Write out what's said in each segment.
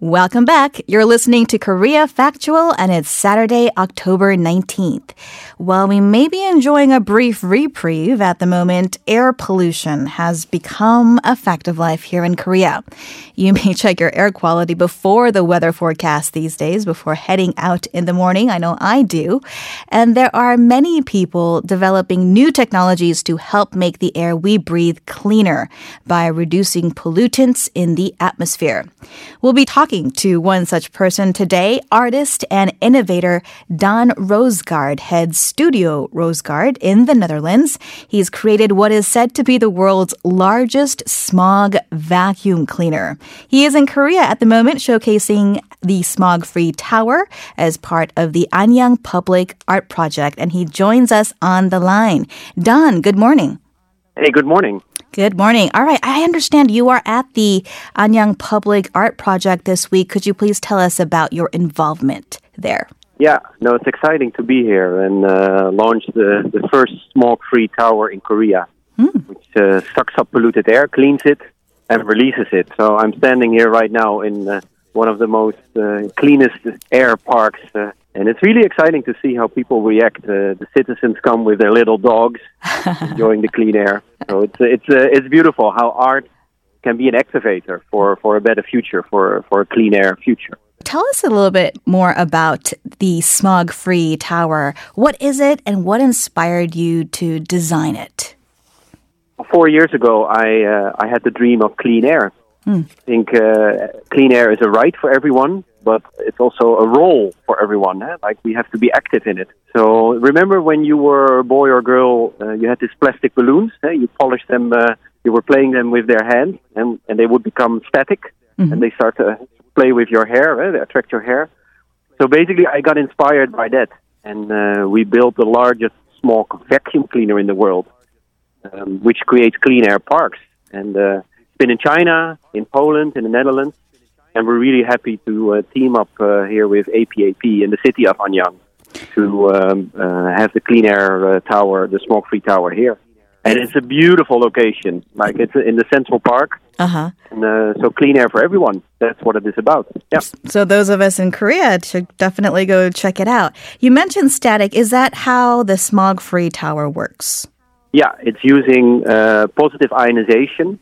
Welcome back. You're listening to Korea Factual, and it's Saturday, October 19th. While we may be enjoying a brief reprieve at the moment, air pollution has become a fact of life here in Korea. You may check your air quality before the weather forecast these days, before heading out in the morning. I know I do. And there are many people developing new technologies to help make the air we breathe cleaner by reducing pollutants in the atmosphere. We'll be talking talking to one such person today, artist and innovator Daan Roosegaarde heads Studio Roosegaarde in the Netherlands. He's created what is said to be the world's largest smog vacuum cleaner. He is in Korea at the moment showcasing the smog free tower as part of the Anyang Public Art Project, and he joins us on the line. Daan, good morning. Hey, good morning. Good morning. All right, I understand you are at the Anyang Public Art Project this week. Could you please tell us about your involvement there? Yeah, no, it's exciting to be here and uh, launch the, the first smoke-free tower in Korea, mm. which uh, sucks up polluted air, cleans it, and releases it. So I'm standing here right now in uh, one of the most uh, cleanest air parks uh, and it's really exciting to see how people react. Uh, the citizens come with their little dogs, enjoying the clean air. So it's it's uh, it's beautiful how art can be an activator for, for a better future, for for a clean air future. Tell us a little bit more about the smog free tower. What is it, and what inspired you to design it? Four years ago, I uh, I had the dream of clean air. Hmm. I think uh, clean air is a right for everyone but it's also a role for everyone. Eh? Like we have to be active in it. So remember when you were a boy or girl, uh, you had these plastic balloons. Eh? You polished them. Uh, you were playing them with their hands, and and they would become static, mm-hmm. and they start to play with your hair. Eh? They attract your hair. So basically, I got inspired by that, and uh, we built the largest small vacuum cleaner in the world, um, which creates clean air parks. And uh, it's been in China, in Poland, in the Netherlands and we're really happy to uh, team up uh, here with APAP in the city of Anyang to um, uh, have the clean air uh, tower, the smoke-free tower here. And it's a beautiful location. Like it's in the Central Park. Uh-huh. And, uh, so clean air for everyone. That's what it is about. Yeah. So those of us in Korea should definitely go check it out. You mentioned static. Is that how the smog-free tower works? Yeah, it's using uh, positive ionization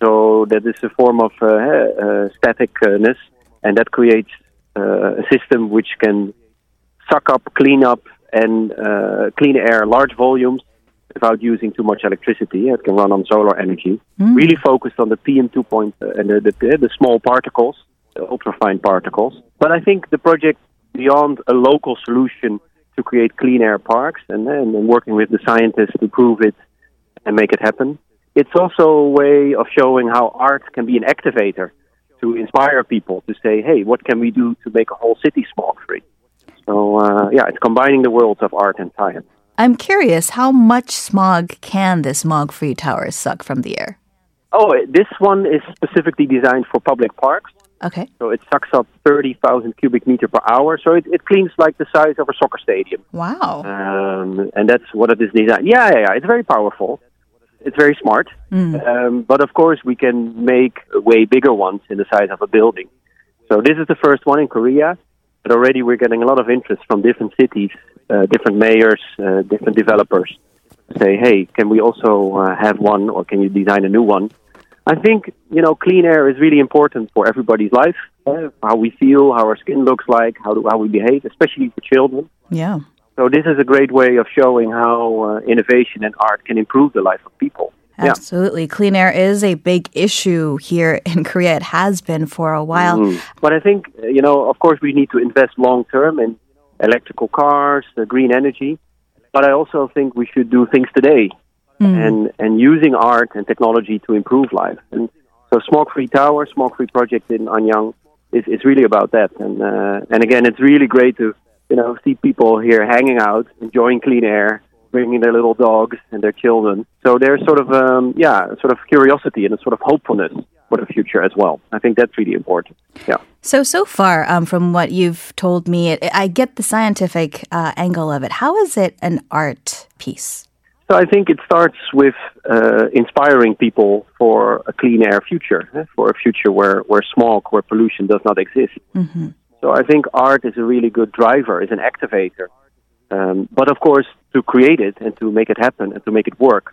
so that is a form of uh, uh, staticness, and that creates uh, a system which can suck up, clean up, and clean air large volumes without using too much electricity. It can run on solar energy. Mm. Really focused on the PM 2 point and the, the, the small particles, the ultrafine particles. But I think the project beyond a local solution to create clean air parks and then working with the scientists to prove it and make it happen it's also a way of showing how art can be an activator to inspire people to say, hey, what can we do to make a whole city smog free? So, uh, yeah, it's combining the worlds of art and science. I'm curious, how much smog can this smog free tower suck from the air? Oh, this one is specifically designed for public parks. Okay. So it sucks up 30,000 cubic meter per hour. So it, it cleans like the size of a soccer stadium. Wow. Um, and that's what it is designed. Yeah, yeah, yeah. It's very powerful it's very smart. Mm. Um, but of course, we can make way bigger ones in the size of a building. So this is the first one in Korea, but already we're getting a lot of interest from different cities, uh, different mayors, uh, different developers. Say, hey, can we also uh, have one, or can you design a new one? I think you know, clean air is really important for everybody's life. Uh, how we feel, how our skin looks like, how do how we behave, especially for children. Yeah. So this is a great way of showing how uh, innovation and art can improve the life of people. Absolutely. Yeah. Clean air is a big issue here in Korea. It has been for a while. Mm. But I think, you know, of course, we need to invest long term in electrical cars, uh, green energy. But I also think we should do things today mm. and, and using art and technology to improve life. And so, Smoke Free Tower, Smoke Free Project in Anyang is, is really about that. And, uh, and again, it's really great to you know, see people here hanging out, enjoying clean air, bringing their little dogs and their children. So there's sort of, um, yeah, sort of curiosity and a sort of hopefulness for the future as well. I think that's really important. Yeah. So so far, um, from what you've told me, it, I get the scientific uh, angle of it. How is it an art piece? So I think it starts with uh, inspiring people for a clean air future, eh, for a future where, where smog, where pollution does not exist. Mm-hmm. So I think art is a really good driver, is an activator. Um, but of course, to create it and to make it happen and to make it work,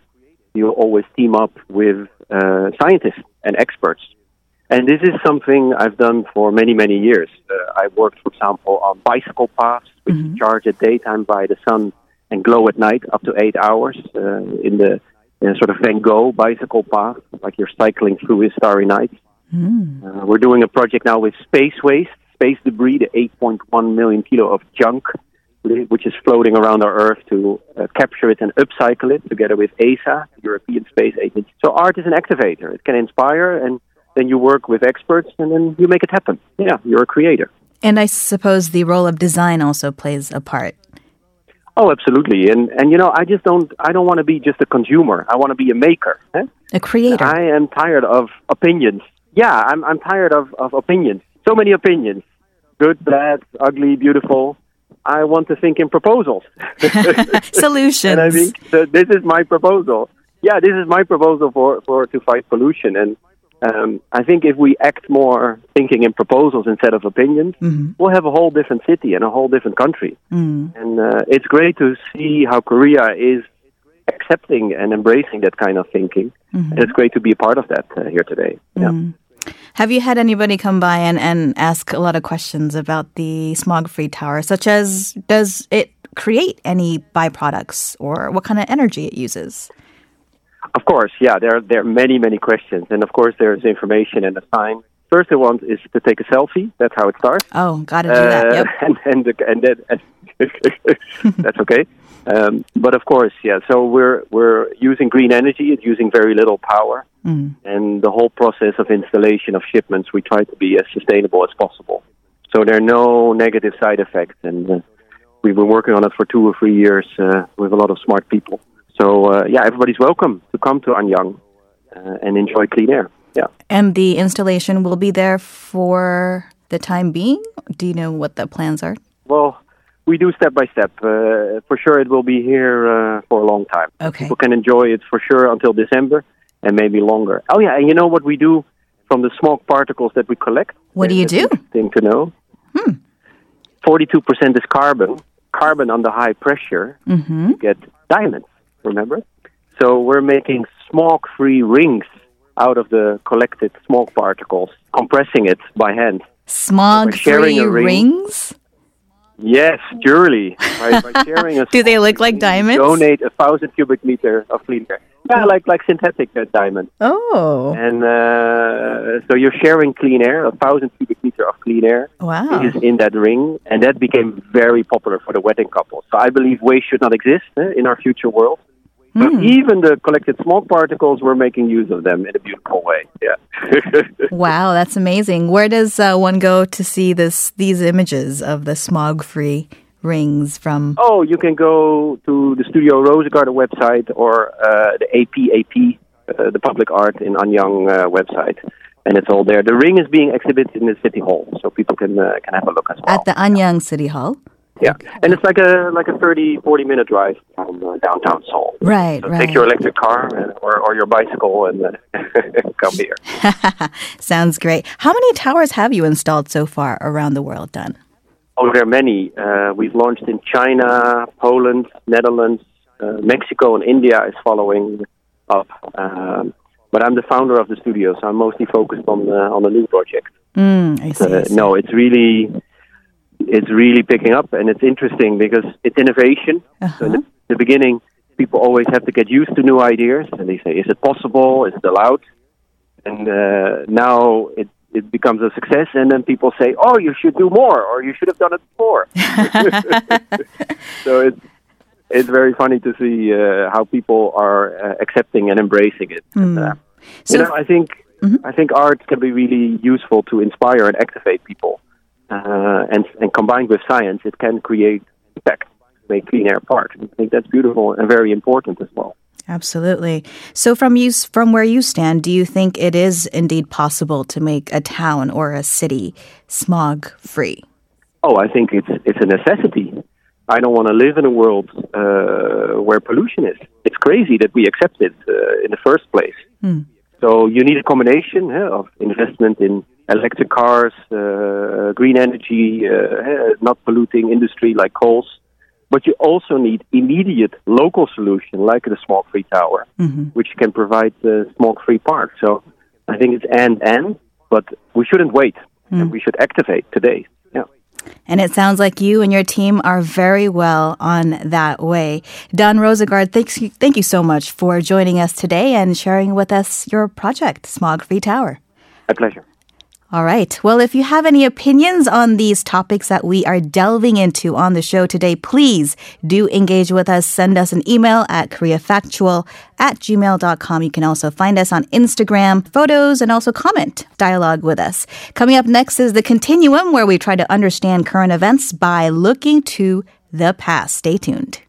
you always team up with uh, scientists and experts. And this is something I've done for many, many years. Uh, I worked, for example, on bicycle paths, which Mhm. charge at daytime by the sun and glow at night up to eight hours uh, in the in a sort of Van Gogh bicycle path, like you're cycling through a starry night. Mm. Uh, we're doing a project now with space waste, space debris, the 8.1 million kilo of junk, which is floating around our Earth to uh, capture it and upcycle it together with ESA, the European Space Agency. So art is an activator. It can inspire, and then you work with experts, and then you make it happen. Yeah, you're a creator. And I suppose the role of design also plays a part. Oh, absolutely. And and you know, I just don't. I don't want to be just a consumer. I want to be a maker. eh? A creator. I am tired of opinions. Yeah, I'm I'm tired of, of opinions. So many opinions. Good, bad, ugly, beautiful. I want to think in proposals. Solutions. and I think that this is my proposal. Yeah, this is my proposal for, for to fight pollution. And um, I think if we act more thinking in proposals instead of opinions, Mhm. we'll have a whole different city and a whole different country. Mm. And uh, it's great to see how Korea is accepting and embracing that kind of thinking. And it's great to be a part of that uh, here today. Yeah. Have you had anybody come by and, and ask a lot of questions about the smog free tower, such as does it create any byproducts or what kind of energy it uses? Of course, yeah. There, there are many, many questions, and of course, there's information and a sign. First, they want is to take a selfie. That's how it starts. Oh, gotta do that. Uh, Yep. and and the, and that, and that's okay. Um, but of course, yeah. So we're we're using green energy. It's using very little power, Mm. and the whole process of installation of shipments, we try to be as sustainable as possible. So there are no negative side effects, and uh, we've been working on it for two or three years uh, with a lot of smart people. So uh, yeah, everybody's welcome to come to Anyang uh, and enjoy clean air. Yeah. And the installation will be there for the time being? Do you know what the plans are? Well, we do step by step. Uh, for sure, it will be here uh, for a long time. Okay. People can enjoy it for sure until December and maybe longer. Oh yeah, and you know what we do from the smoke particles that we collect? What do you do? Thing to know. Forty-two percent is carbon. Carbon under high pressure, Mm-hmm. you get diamonds. Remember? So we're making smoke-free rings out of the collected smoke particles, compressing it by hand. Smog-free ring. rings? Yes, surely. By, by sharing a Do they look like diamonds? Donate a thousand cubic meter of clean air. Yeah, like like synthetic uh, diamond. Oh, And uh, so you're sharing clean air, a thousand cubic meter of clean air wow. is in that ring, and that became very popular for the wedding couple. So I believe waste should not exist eh, in our future world. But Hmm. even the collected smoke particles, we're making use of them in a beautiful way. Yeah. Wow, that's amazing. Where does uh, one go to see this these images of the smog-free rings from? Oh, you can go to the Studio Roosegaarde website or uh, the APAP, uh, the Public Art in Anyang uh, website, and it's all there. The ring is being exhibited in the city hall, so people can uh, can have a look as well. At the Anyang City Hall? Yeah, and it's like a like a 30, 40 minute drive from uh, downtown Seoul. Right, So right. take your electric car and, or, or your bicycle and uh, come here. Sounds great. How many towers have you installed so far around the world, Daan? Oh, there are many. Uh, we've launched in China, Poland, Netherlands, uh, Mexico, and India is following up. Um, but I'm the founder of the studio, so I'm mostly focused on the, on the new project. Mm, I see. I Uh, see. no, it's really it's really picking up, and it's interesting because it's innovation. So in the, the beginning, people always have to get used to new ideas, and they say, "Is it possible? Is it allowed?" And uh, now it it becomes a success, and then people say, "Oh, you should do more, or you should have done it before." so it's it's very funny to see uh, how people are uh, accepting and embracing it. And, uh, So- you know, I think I think art can be really useful to inspire and activate people, uh, and and combined with science, it can create impact, make clean air part. I think that's beautiful and very important as well. Absolutely. So from you from where you stand, do you think it is indeed possible to make a town or a city smog free? Oh, I think it's it's a necessity. I don't want to live in a world uh, where pollution is. It's crazy that we accept it uh, in the first place. So you need a combination of investment in electric cars, uh, green energy, uh, not polluting industry like coals. But you also need immediate local solution like the smoke-free tower, which can provide the smoke-free park. So I think it's and and, but we shouldn't wait, and we should activate today. And it sounds like you and your team are very well on that way. Daan Roosegaarde, thanks, thank you so much for joining us today and sharing with us your project, Smog Free Tower. A pleasure. All right. Well, if you have any opinions on these topics that we are delving into on the show today, please do engage with us. Send us an email at koreafactual at gmail.com. You can also find us on Instagram, photos, and also comment, dialogue with us. Coming up next is the continuum where we try to understand current events by looking to the past. Stay tuned.